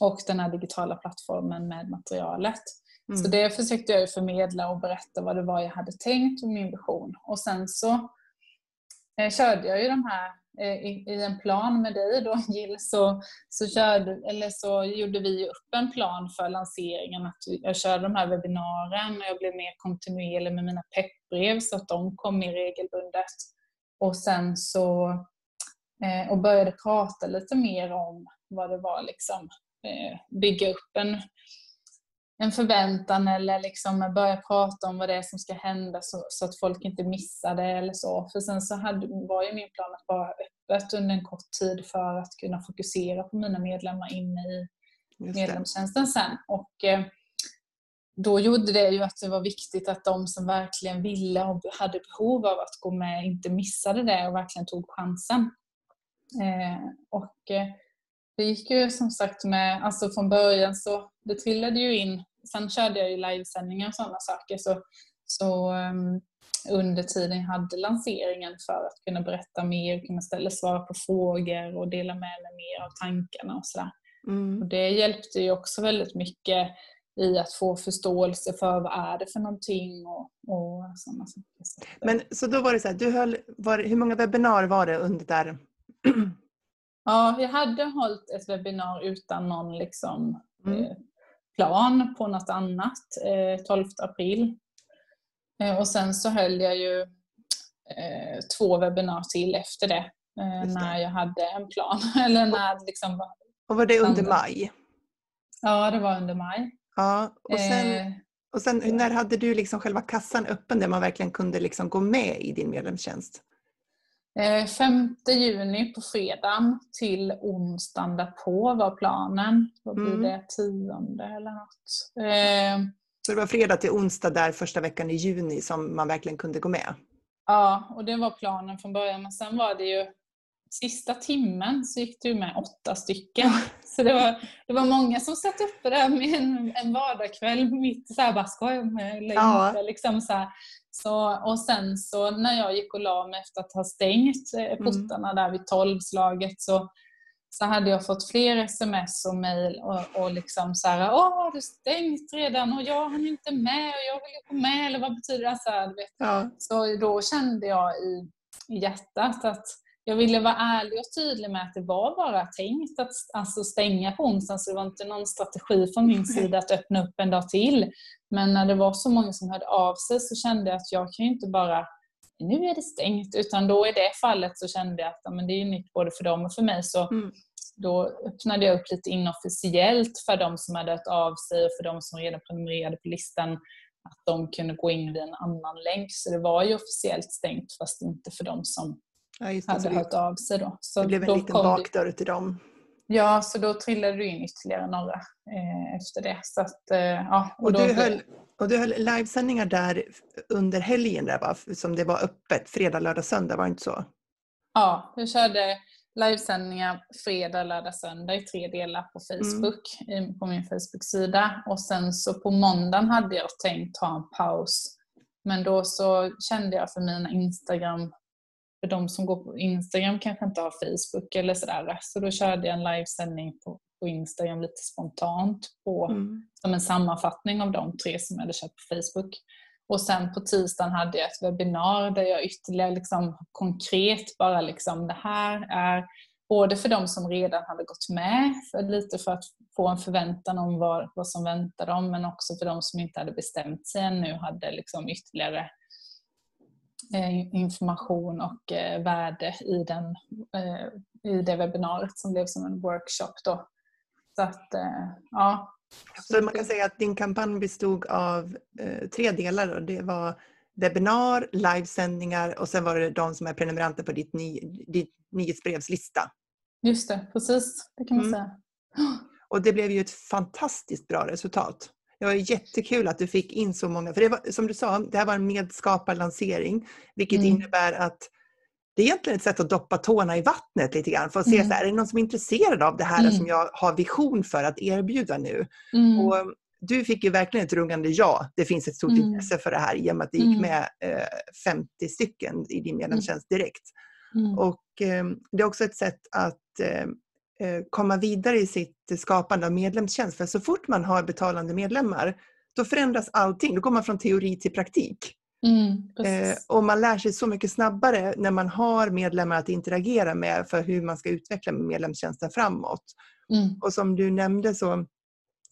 och den här digitala plattformen med materialet. Mm. Så det försökte jag förmedla och berätta vad det var jag hade tänkt och min vision. Och sen så eh, körde jag ju de här eh, i, i, en plan med dig då [LAUGHS] Jill, så, så, körde, eller så gjorde vi upp en plan för lanseringen. Att jag körde de här webbinarierna och jag blev mer kontinuerlig med mina peppbrev så att de kom mer regelbundet. Och sen så eh, och började prata lite mer om vad det var liksom bygga upp en, en förväntan eller liksom börja prata om vad det är som ska hända så, så att folk inte missar det eller så. För sen så hade, var ju min plan att vara öppet under en kort tid för att kunna fokusera på mina medlemmar inne i medlemstjänsten sen. Och, eh, då gjorde det ju att det var viktigt att de som verkligen ville och hade behov av att gå med inte missade det och verkligen tog chansen. Eh, och eh, det gick ju som sagt med, alltså från början så det trillade ju in, sen körde jag ju livesändningar och sådana saker så, så um, under tiden jag hade lanseringen för att kunna berätta mer, kunna ställa svar på frågor och dela med mig mer av tankarna och sådär. Mm. Och det hjälpte ju också väldigt mycket i att få förståelse för vad är det för någonting och, och sådana saker. Men så då var det så här, du höll, var, hur många webbinar var det under där [CLEARS THROAT] Ja, jag hade hållit ett webbinar utan någon liksom, mm. eh, plan på något annat eh, 12 april. Eh, och sen så höll jag ju eh, två webbinar till efter det, eh, det, när jag hade en plan. [LAUGHS] Eller när, liksom, och var det under maj? Ja, det var under maj. Ja, och sen, eh, och sen när hade du liksom själva kassan öppen där man verkligen kunde liksom gå med i din medlemstjänst? 5 eh, juni på fredagen till onsdagen därpå var planen. Vad blir mm. det? Tionde eller något. Eh, så det var fredag till onsdag där första veckan i juni som man verkligen kunde gå med? Ja, och det var planen från början. Men sen var det ju sista timmen så gick det med åtta stycken. [LAUGHS] Så det var, det var många som satt uppe där med en, en vardagskväll mitt så här, bara ska jag med eller ja. Liksom så här. Så, och sen så när jag gick och la mig efter att ha stängt eh, mm. portarna mm. där vid tolvslaget så, så hade jag fått fler sms och mejl och, och liksom så här, åh har du stängt redan och jag hann inte med och jag vill gå med eller vad betyder det? Så, här. Ja. så då kände jag i, i hjärtat att jag ville vara ärlig och tydlig med att det var bara tänkt att alltså stänga på onsdagen så det var inte någon strategi från min sida att öppna upp en dag till. Men när det var så många som hörde av sig så kände jag att jag kan ju inte bara nu är det stängt, utan då i det fallet så kände jag att ja, men det är nytt både för dem och för mig. Så mm. Då öppnade jag upp lite inofficiellt för de som hade hört av sig och för de som redan prenumererade på listan att de kunde gå in via en annan länk. Så det var ju officiellt stängt fast inte för de som ja, det, hade hört av sig. Då. Så det blev en liten bakdörr till dem. Ja, så då trillade du in ytterligare några eh, efter det. Så att, eh, ja, och, och, du höll, och du höll livesändningar där under helgen där, va? som det var öppet, fredag, lördag, söndag, var det inte så? Ja, jag körde livesändningar fredag, lördag, söndag i tre delar på Facebook, mm. på min Facebook-sida. Och sen så på måndagen hade jag tänkt ha en paus. Men då så kände jag för mina Instagram för de som går på Instagram kanske inte har Facebook eller sådär. Så då körde jag en livesändning på, på Instagram lite spontant på, mm. som en sammanfattning av de tre som jag hade kört på Facebook. Och sen på tisdagen hade jag ett webbinar där jag ytterligare liksom konkret bara liksom det här är både för de som redan hade gått med, för lite för att få en förväntan om vad, vad som väntar dem, men också för de som inte hade bestämt sig ännu hade liksom ytterligare information och eh, värde i, den, eh, i det webbinariet som blev som en workshop. Då. Så att, ja. Så man kan säga att din kampanj bestod av tre delar. Då. Det var webbinar, livesändningar och sen var det de som är prenumeranter på ditt, ny, ditt nyhetsbrevslista. Just det, precis. Det kan man mm. säga. Och det blev ju ett fantastiskt bra resultat. Det var jättekul att du fick in så många. För det var, som du sa, det här var en medskaparlansering. Vilket mm. innebär att det är egentligen ett sätt att doppa tårna i vattnet lite grann för att se mm. så här, är det någon som är intresserad av det här mm. som jag har vision för att erbjuda nu. Mm. Och du fick ju verkligen ett rungande ja. Det finns ett stort mm. intresse för det här i och med att det gick mm. med eh, 50 stycken i din medlemstjänst direkt. Och eh, det är också ett sätt att Eh, komma vidare i sitt skapande av medlemstjänst. För så fort man har betalande medlemmar, då förändras allting. Då går man från teori till praktik. Mm, eh, och man lär sig så mycket snabbare när man har medlemmar att interagera med för hur man ska utveckla medlemstjänsten framåt. Mm. Och som du nämnde så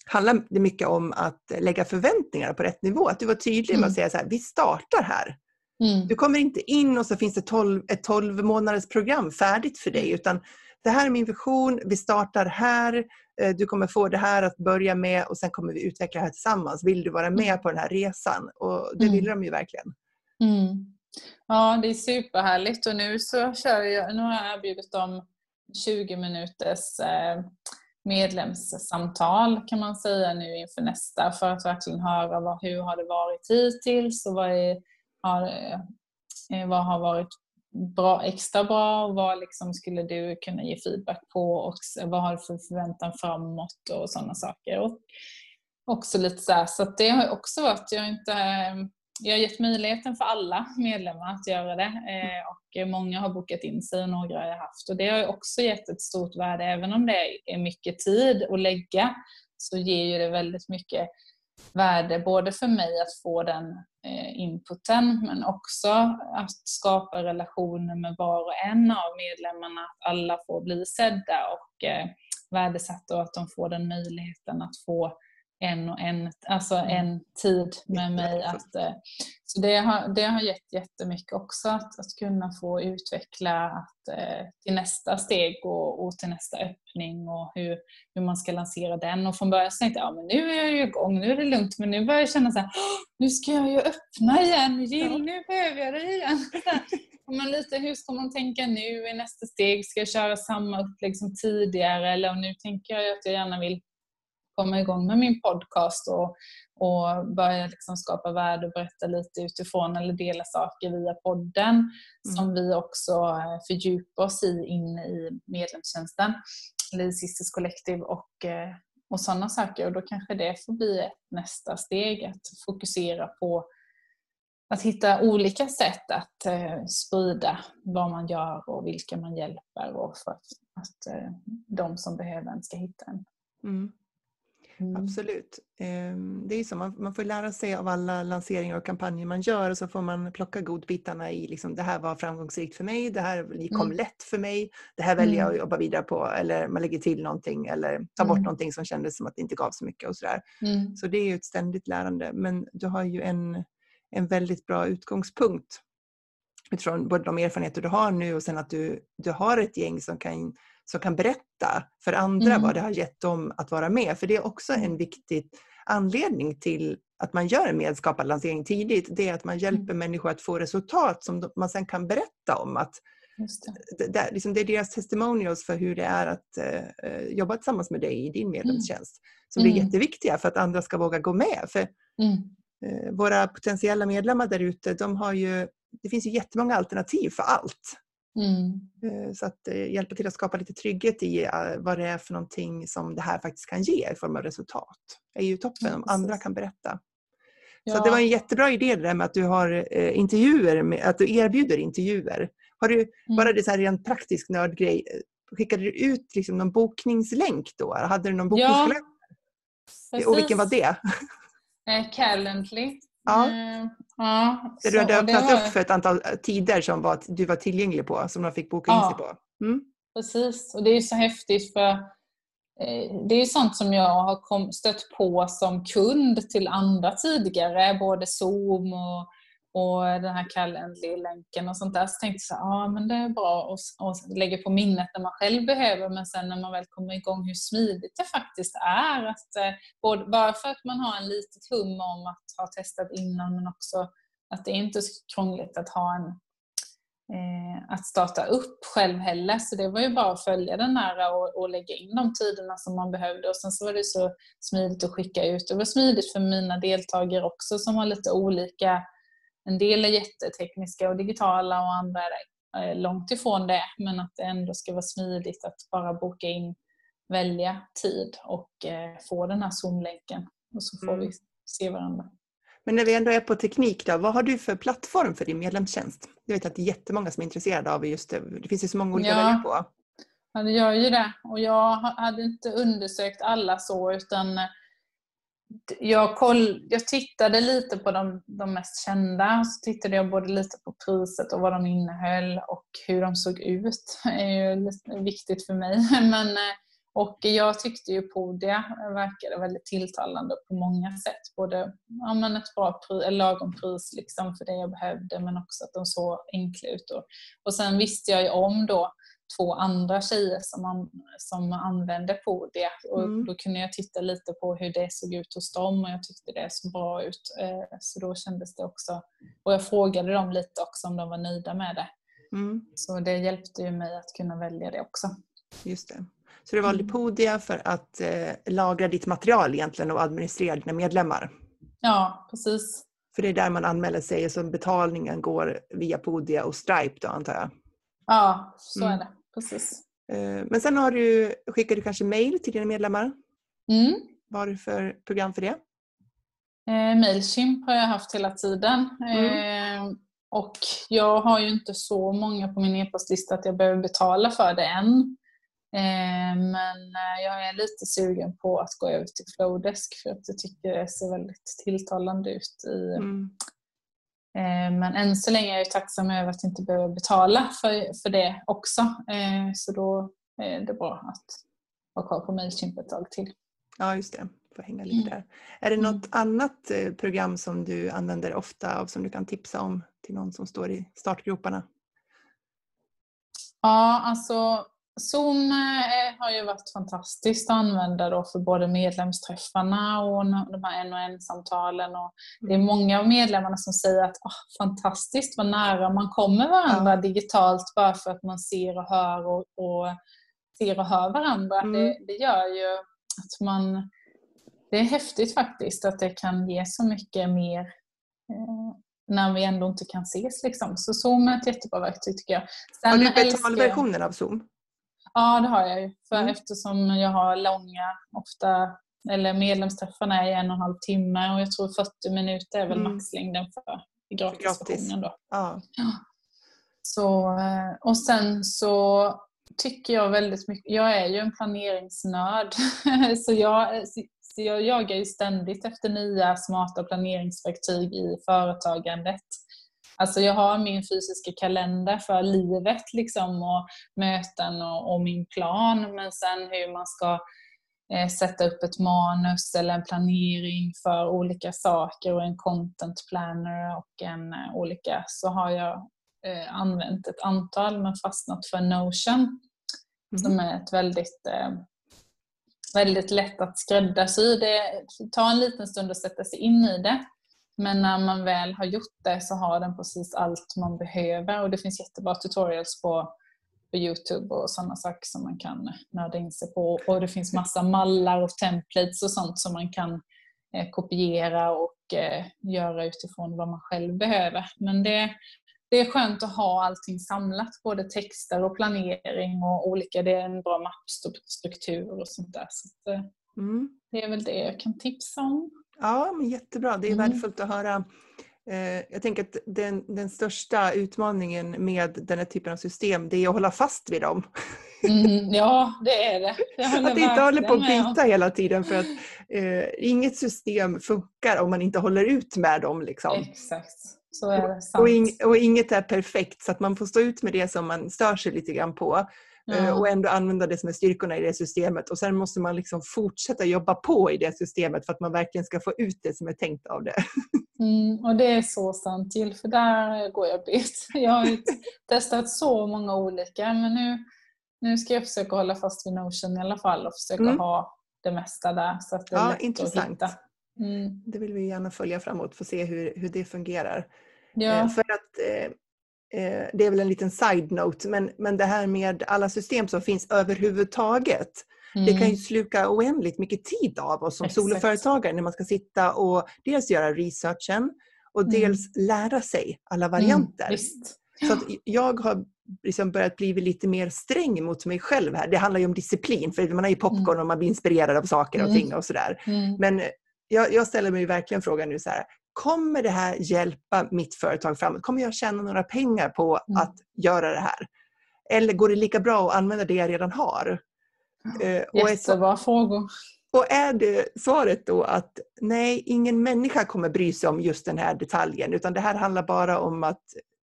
handlar det mycket om att lägga förväntningar på rätt nivå. Att du var tydlig med att mm. säga så här, vi startar här. Mm. Du kommer inte in och så finns det 12, ett 12 månaders program färdigt för dig utan det här är min vision, vi startar här, eh, du kommer få det här att börja med och sen kommer vi utveckla det här tillsammans. Vill du vara med mm. på den här resan? Och det mm. vill de ju verkligen. Mm. Ja, det är superhärligt och nu så kör jag, nu har jag erbjudit dem 20 minuters eh, medlemssamtal kan man säga nu inför nästa för att verkligen höra vad, hur har det varit hittills och vad, är, har, eh, vad har varit bra, extra bra? Och vad liksom skulle du kunna ge feedback på? Och vad har du för förväntan framåt? Och sådana saker. Och också lite så här, så det har också varit, jag har, inte, jag har gett möjligheten för alla medlemmar att göra det. Eh, och många har bokat in sig och några har jag haft. Och det har också gett ett stort värde. Även om det är mycket tid att lägga så ger ju det väldigt mycket värde både för mig att få den eh, inputen men också att skapa relationer med var och en av medlemmarna. Att alla får bli sedda och eh, värdesatta och att de får den möjligheten att få en och en, alltså mm. en tid med mig. Att, eh, så det har, det har gett jättemycket också att, att kunna få utveckla att, eh, till nästa steg och, och till nästa öppning och hur, hur man ska lansera den. Och från början så tänkte jag ja, men nu är jag ju igång, nu är det lugnt. Men nu börjar jag känna så här, nu ska jag ju öppna igen, Jill, nu behöver jag det igen. [LAUGHS] men lite, hur ska man tänka nu i nästa steg? Ska jag köra samma upplägg som tidigare? Eller nu tänker jag att jag gärna vill komma igång med min podcast och, och börja liksom skapa värde och berätta lite utifrån eller dela saker via podden mm. som vi också eh, fördjupar oss i inne i medlemstjänsten, eller i Sisters Collective och, eh, och sådana saker. Och då kanske det får bli ett nästa steg, att fokusera på att hitta olika sätt att eh, sprida vad man gör och vilka man hjälper och för att, att eh, de som behöver en ska hitta en. Mm. Mm. Absolut. Ehm, det är så, man, får lära sig av alla lanseringar och kampanjer man gör och så får man plocka godbitarna i liksom, det här var framgångsrikt för mig, det här kom mm. lätt för mig, det här väljer jag mm. att jobba vidare på eller man lägger till någonting eller tar bort mm. någonting som kändes som att det inte gav så mycket och sådär. Mm. Så det är ju ett ständigt lärande men du har ju en, en väldigt bra utgångspunkt utifrån både de erfarenheter du har nu och sen att du, du har ett gäng som kan som kan berätta för andra mm. vad det har gett dem att vara med. För det är också en viktig anledning till att man gör en medskapad lansering tidigt. Det är att man hjälper mm. människor att få resultat som man sen kan berätta om. Att det. Det, liksom det är deras testimonials för hur det är att uh, jobba tillsammans med dig i din mm. medlemstjänst som mm. blir jätteviktiga för att andra ska våga gå med. För uh, Våra potentiella medlemmar där ute, de har ju, det finns ju jättemånga alternativ för allt. Mm. Eh, så att eh, hjälpa till att skapa lite trygghet i eh, vad det är för någonting som det här faktiskt kan ge i form av resultat. Det är ju toppen om andra kan berätta. Ja. Så det var en jättebra idé det där med att du har intervjuer, med, att du erbjuder intervjuer. Har du, mm. bara det så här rent praktisk nördgrej, skickade du ut liksom någon bokningslänk då? Hade du någon bokningskalender? Ja, Och vilken var det? Calendly Ja. Ja Där du hade öppnat var... upp för ett antal tider som var, du var tillgänglig på, som de fick boka in sig på. Mm. Precis, och det är så häftigt för eh, det är sånt som jag har stött på som kund till andra tidigare, både Zoom och och den här Calendly-länken och sånt där. Så tänkte jag att ah, men det är bra att lägga på minnet när man själv behöver men sen när man väl kommer igång hur smidigt det faktiskt är. Att, eh, både, bara för att man har en litet hum om att ha testat innan men också att det är inte är så krångligt att ha en eh, att starta upp själv heller. Så det var ju bara att följa den här och, och, lägga in de tiderna som man behövde. Och sen så var det så smidigt att skicka ut. Det var smidigt för mina deltagare också som har lite olika. En del är jättetekniska och digitala och andra är långt ifrån det. Men att det ändå ska vara smidigt att bara boka in, välja tid och eh, få den här Zoom-länken. Och så får mm. vi se varandra. Men när vi ändå är på teknik då, vad har du för plattform för din medlemstjänst? Jag vet att det är jättemånga som är intresserade av just det. Det finns ju så många olika ja. välja på. Ja, det gör ju det. Och jag hade inte undersökt alla så utan jag, koll, jag tittade lite på de, de mest kända. Så tittade jag både lite på priset och vad de innehöll och hur de såg ut. [LAUGHS] Det är ju viktigt för mig. [LAUGHS] Men eh, och jag tyckte ju Podia verkade väldigt tilltalande på många sätt. Både ja, men ett bra pris, lagom pris liksom för det jag behövde men också att de såg enkla ut. Och, och sen visste jag ju om då två andra tjejer som, an, som använde Podia och mm. då kunde jag titta lite på hur det såg ut hos dem och jag tyckte det såg bra ut. Eh, så då kändes det också, och jag frågade dem lite också om de var nöjda med det. Mm. Så det hjälpte ju mig att kunna välja det också. Just det. Så du valde mm. Podia för att eh, lagra ditt material egentligen och administrera dina medlemmar? Ja, precis. För det är där man anmäler sig så betalningen går via Podia och Stripe då antar jag? Ja, så mm. är det. Precis. Eh, men sen har du, skickar du kanske mail till dina medlemmar? Mm. Vad har du för program för det? Eh, Mailchimp har jag haft hela tiden. Mm. Eh, och jag har ju inte så många på min e-postlista att jag behöver betala för det än. Eh, men eh, jag är lite sugen på att gå över till Flowdesk för att jag tycker det ser väldigt tilltalande ut. I, mm. Eh, men än så länge är jag tacksam över att inte behöva betala för, för det också. Så då är det bra att vara kvar på Mailchimp ett tag till. Ja, just det. Får hänga lite mm. där. Är det något mm. annat program som du använder ofta av som du kan tipsa om till någon som står i startgroparna? Ja, alltså Zoom eh, har ju varit fantastiskt att använda då för både medlemsträffarna och de här en och en-samtalen. Det är många av medlemmarna som säger att oh, fantastiskt vad nära man kommer varandra ja. digitalt bara för att man ser och hör och, och ser och hör varandra. Mm. Det, det, gör ju att man... Det är häftigt faktiskt att det kan ge så mycket mer eh, när vi ändå inte kan ses. Liksom. Så Zoom är ett jättebra verktyg tycker jag. Sen har du betalversionen av Zoom? Ja, det har jag ju. För mm. Eftersom jag har långa, ofta, eller medlemsträffarna är en och en halv timme och jag tror 40 minuter är väl mm. maxlängden för gratisversionen. Då. Ja. Så, eh, och sen så tycker jag väldigt mycket, jag är ju en planeringsnörd, [LAUGHS] så jag, så jag jagar ju ständigt efter nya smarta planeringsverktyg i företagandet. Alltså jag har min fysiska kalender för livet liksom och möten och, och min plan. Men sen hur man ska eh, sätta upp ett manus eller en planering för olika saker och en content planner och en eh, olika så har jag eh, använt ett antal men fastnat för Notion. Mm. Som är ett väldigt eh, väldigt lätt att skräddarsy. Det tar en liten stund att sätta sig in i det. Men när man väl har gjort det så har den precis allt man behöver och det finns jättebra tutorials på, på Youtube och sådana saker som man kan nörda in sig på. Och det finns massa mallar och templates och sånt som man kan eh, kopiera och eh, göra utifrån vad man själv behöver. Men det, det är skönt att ha allting samlat, både texter och planering och olika, det är en bra mappstruktur och sånt där. Så att, eh, mm. Det är väl det jag kan tipsa om. Ja, men jättebra. Det är mm. värdefullt att höra. Eh, jag tänker att den, den största utmaningen med den här typen av system det är att hålla fast vid dem. Mm, ja, det är det. [LAUGHS] Att inte hålla på att byta hela tiden för att eh, inget system funkar om man inte håller ut med dem. Liksom. Exakt, så är det. Sant. Och, och inget är perfekt så att man får stå ut med det som man stör sig lite grann på. Mm. och ändå använda det som är styrkorna i det systemet. Och sen måste man liksom fortsätta jobba på i det systemet för att man verkligen ska få ut det som är tänkt av det. [LAUGHS] Mm, och det är så sant Jill, för där går jag bet. Jag har testat så många olika men nu, nu ska jag försöka hålla fast vid Notion i alla fall och försöka mm. ha det mesta där så att det är ja, lätt intressant. att hitta. Mm. Det vill vi gärna följa framåt för att se hur, hur det fungerar. Ja. För att eh, det är väl en liten side-note, men, men det här med alla system som finns överhuvudtaget. Mm. Det kan ju mm. sluka oändligt mycket tid av oss som Exakt. soloföretagare när man ska sitta och dels göra researchen och mm. dels lära sig alla mm, varianter. Mm, så jag har liksom börjat bli lite mer sträng mot mig själv här. Det handlar ju om disciplin, för man är ju popcorn mm. och man blir inspirerad av saker och ting och sådär. Men jag, jag, ställer mig verkligen frågan nu så här, kommer det här hjälpa mitt företag framåt? Kommer jag tjäna några pengar på mm. att göra det här? Eller går det lika bra att använda det jag redan har? Eh, Jättebra frågor. Och är det svaret då att nej, ingen människa kommer bry sig om just den här detaljen utan det här handlar bara om att,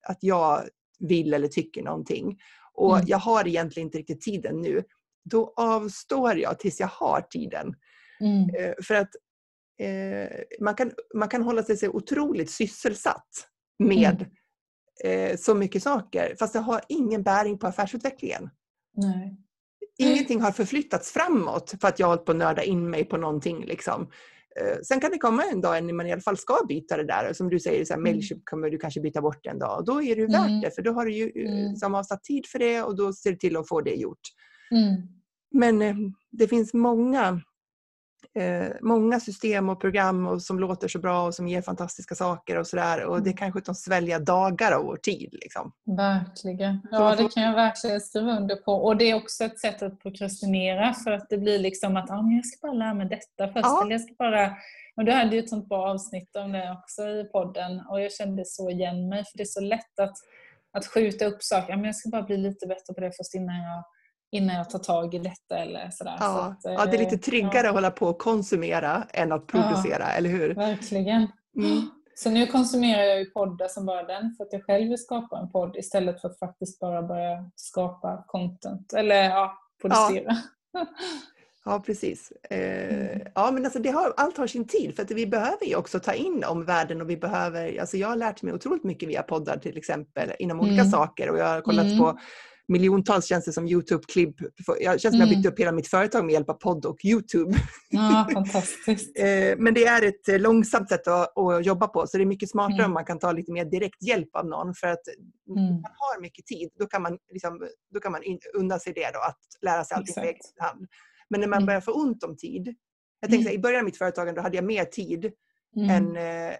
att jag vill eller tycker någonting och mm. jag har egentligen inte riktigt tiden nu. Då avstår jag tills jag har tiden. Mm. Eh, för att man, kan, man kan hålla sig så otroligt sysselsatt med mm. eh, så mycket saker fast det har ingen bäring på affärsutvecklingen. Nej. Ingenting har förflyttats framåt för att jag har hållit på att nörda in mig på någonting. Liksom. Eh, sen kan det komma en dag när man i alla fall ska byta det där. Som du säger, så här, mm. Mailchimp kommer du kanske byta bort en dag. Då är det ju värt mm. det för då har du ju eh, mm. som avsatt tid för det och då ser du till att få det gjort. Mm. Men eh, det finns många eh, många system och program och som låter så bra och som ger fantastiska saker och sådär. Och det mm. kanske de svälja dagar av vår tid. Liksom. Verkligen. Ja, det kan jag verkligen skriva under på. Och det är också ett sätt att prokrastinera för att det blir liksom att ah, men jag ska bara lära mig detta först. Ja. Eller jag ska bara... Och du hade ju ett sånt bra avsnitt om det också i podden och jag kände så igen mig för det är så lätt att, att skjuta upp saker. Men jag ska bara bli lite bättre på det först innan jag innan jag tar tag i detta eller sådär. Ja, så att, ja det är lite eh, tryggare ja. att hålla på och konsumera än att producera, ja, eller hur? Verkligen. Mm. Så nu konsumerar jag ju poddar som bara den för att jag själv vill skapa en podd istället för att faktiskt bara börja skapa content eller ja, producera. Ja, [LAUGHS] ja precis. Eh, mm. Ja men alltså det har, allt har sin tid för att vi behöver ju också ta in om världen och vi behöver, alltså jag har lärt mig otroligt mycket via poddar till exempel inom olika mm. saker och jag har kollat mm. på miljontals känns det som Youtube-klipp. Jag känns som mm. jag byggt upp hela mitt företag med hjälp av podd och Youtube. Ja, [LAUGHS] fantastiskt. Eh, men det är ett eh, långsamt sätt att, att jobba på så det är mycket smartare mm. om man kan ta lite mer direkt hjälp av någon för att mm. man har mycket tid då kan man, liksom, då kan man unna sig det då, att lära sig allting på egen hand. Men när man mm. börjar få ont om tid. Jag tänkte, mm. I början av mitt företagande hade jag mer tid mm. än, eh,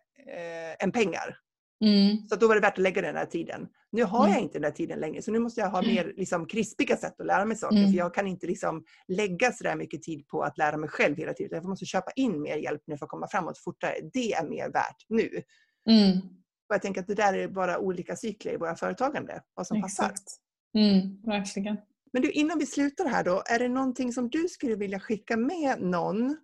än pengar. Mm. Så då var det värt att lägga den här tiden. Nu har mm. jag inte den här tiden längre så nu måste jag ha mer liksom, krispiga sätt att lära mig saker. Mm. För jag kan inte liksom, lägga så där mycket tid på att lära mig själv hela tiden. Jag måste köpa in mer hjälp nu för att komma framåt fortare. Det är mer värt nu. Mm. Och jag tänker att det där är bara olika cykler i våra företagande. Vad som Exakt. passar. Mm, verkligen. Men du, innan vi slutar här då. Är det någonting som du skulle vilja skicka med någon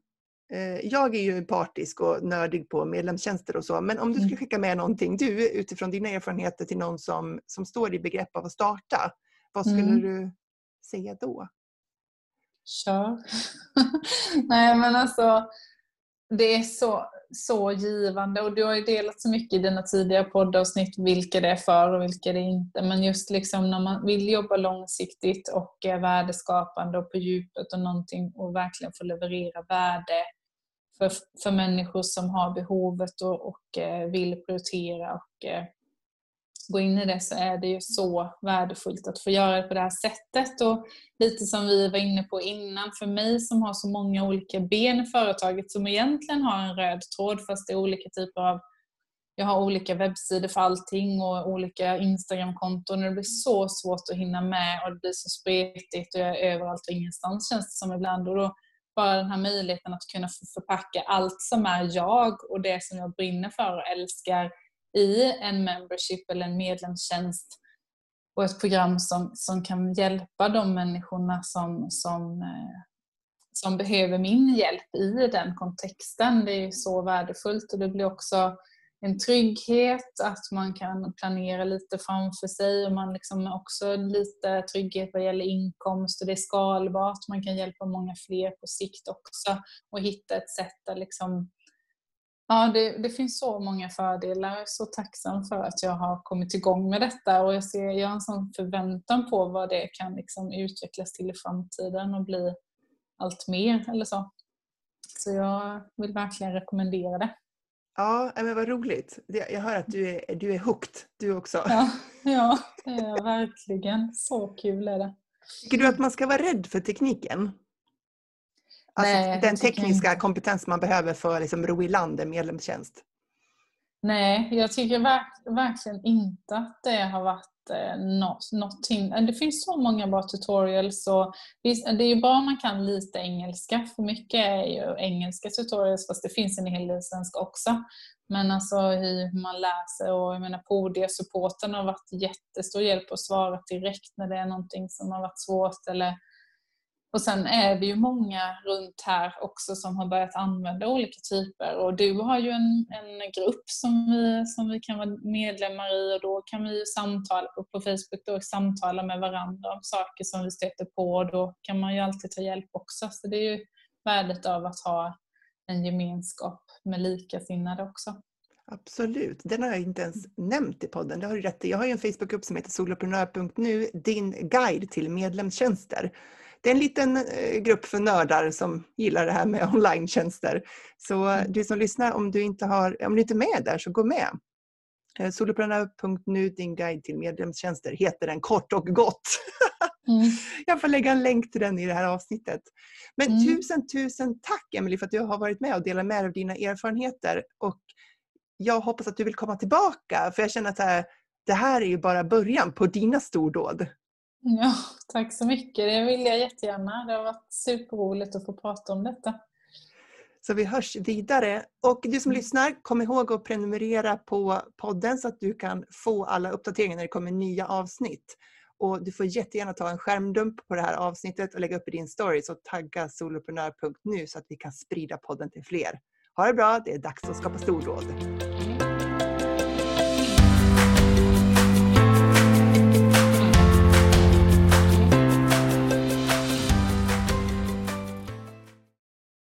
jag är ju partisk och nördig på medlemstjänster och så, men om du skulle mm. skicka med någonting du utifrån dina erfarenheter till någon som, som står i begrepp av att starta, vad skulle mm. du säga då? Kör! [LAUGHS] Nej men alltså, det är så, så givande och du har ju delat så mycket i dina tidigare poddavsnitt vilka det är för och vilka det är inte. Men just liksom när man vill jobba långsiktigt och är värdeskapande och på djupet och någonting och verkligen få leverera värde för, för människor som har behovet och, och eh, vill prioritera och eh, gå in i det så är det ju så värdefullt att få göra det på det här sättet. Och lite som vi var inne på innan, för mig som har så många olika ben i företaget som egentligen har en röd tråd fast det är olika typer av jag har olika webbsidor för allting och olika Instagramkonton och det blir så svårt att hinna med och det blir så spretigt och jag är överallt och ingenstans känns det som ibland. Och då bara den här möjligheten att kunna förpacka allt som är jag och det som jag brinner för och älskar i en membership eller en medlemstjänst och ett program som, som kan hjälpa de människorna som, som, eh, som behöver min hjälp i den kontexten. Det är ju så värdefullt och det blir också en trygghet, att man kan planera lite framför sig och man liksom också lite trygghet vad gäller inkomst och det är skalbart. Man kan hjälpa många fler på sikt också och hitta ett sätt att liksom Ja, det, det, finns så många fördelar. Jag är så tacksam för att jag har kommit igång med detta och jag, ser, jag har en sån förväntan på vad det kan liksom utvecklas till i framtiden och bli allt mer eller så. Så jag vill verkligen rekommendera det. Ja, men vad roligt. Jag hör att du är, du är hooked, du också. Ja, [LAUGHS] ja, det är jag verkligen. Så kul är det. Tycker du att man ska vara rädd för tekniken? Alltså Nej, den tekniska kompetens man behöver för att liksom, ro i land en medlemstjänst? Nej, jag tycker verk, verkligen inte att det har varit eh, någonting. Eh, det finns så många bra tutorials och eh, det är ju bra om man kan lite engelska, för mycket är ju engelska tutorials fast det finns en hel del svenska också. Men alltså hur man läser och jag menar POD-supporten har varit jättestor hjälp att svara direkt när det är någonting som har varit svårt eller och sen är vi ju många runt här också som har börjat använda olika typer och du har ju en, en grupp som vi, som vi kan vara medlemmar i och då kan vi ju samtala på, på Facebook då samtala med varandra om saker som vi stöter på och då kan man ju alltid ta hjälp också. Så det är ju värdet av att ha en gemenskap med likasinnade också. Absolut, den har jag inte ens nämnt i podden. Det har du rätt i. Jag har ju en Facebookgrupp som heter soloprenör.nu, din guide till medlemstjänster. Det är en liten eh, grupp för nördar som gillar det här med [LAUGHS] online-tjänster. Så eh, du som lyssnar, om du inte, har, om du inte är med där, så gå med. Eh, Soloprenör.nu, din guide till medlemstjänster, heter den kort och gott. Mm. [LAUGHS] Jag får lägga en länk till den i det här avsnittet. Men Mm. tusen, tusen tack Emelie för att du har varit med och delat med dig av dina erfarenheter. Och jag hoppas att du vill komma tillbaka för jag känner att det här, det här är ju bara början på dina stordåd. Ja, tack så mycket. Det vill jag jättegärna. Det har varit superroligt att få prata om detta. Så vi hörs vidare. Och du som lyssnar, kom ihåg att prenumerera på podden så att du kan få alla uppdateringar när det kommer nya avsnitt. Och du får jättegärna ta en skärmdump på det här avsnittet och lägga upp i din story och tagga soloprenör.nu så att vi kan sprida podden till fler. Ha det bra, det är dags att skapa stordåd.